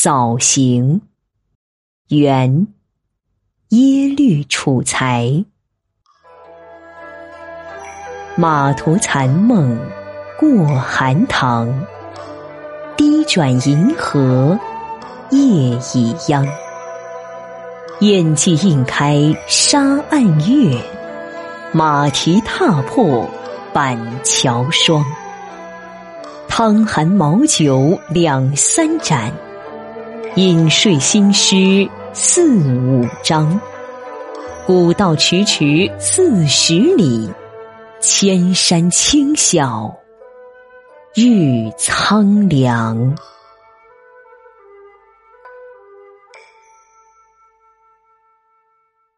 早行。元，耶律楚材。马途残梦过寒塘，低转银河夜已央。雁迹映开沙岸月，马蹄踏破板桥霜。汤寒毛酒两三盏，饮睡新诗。四五章，古道曲曲四十里，千山清晓日苍凉。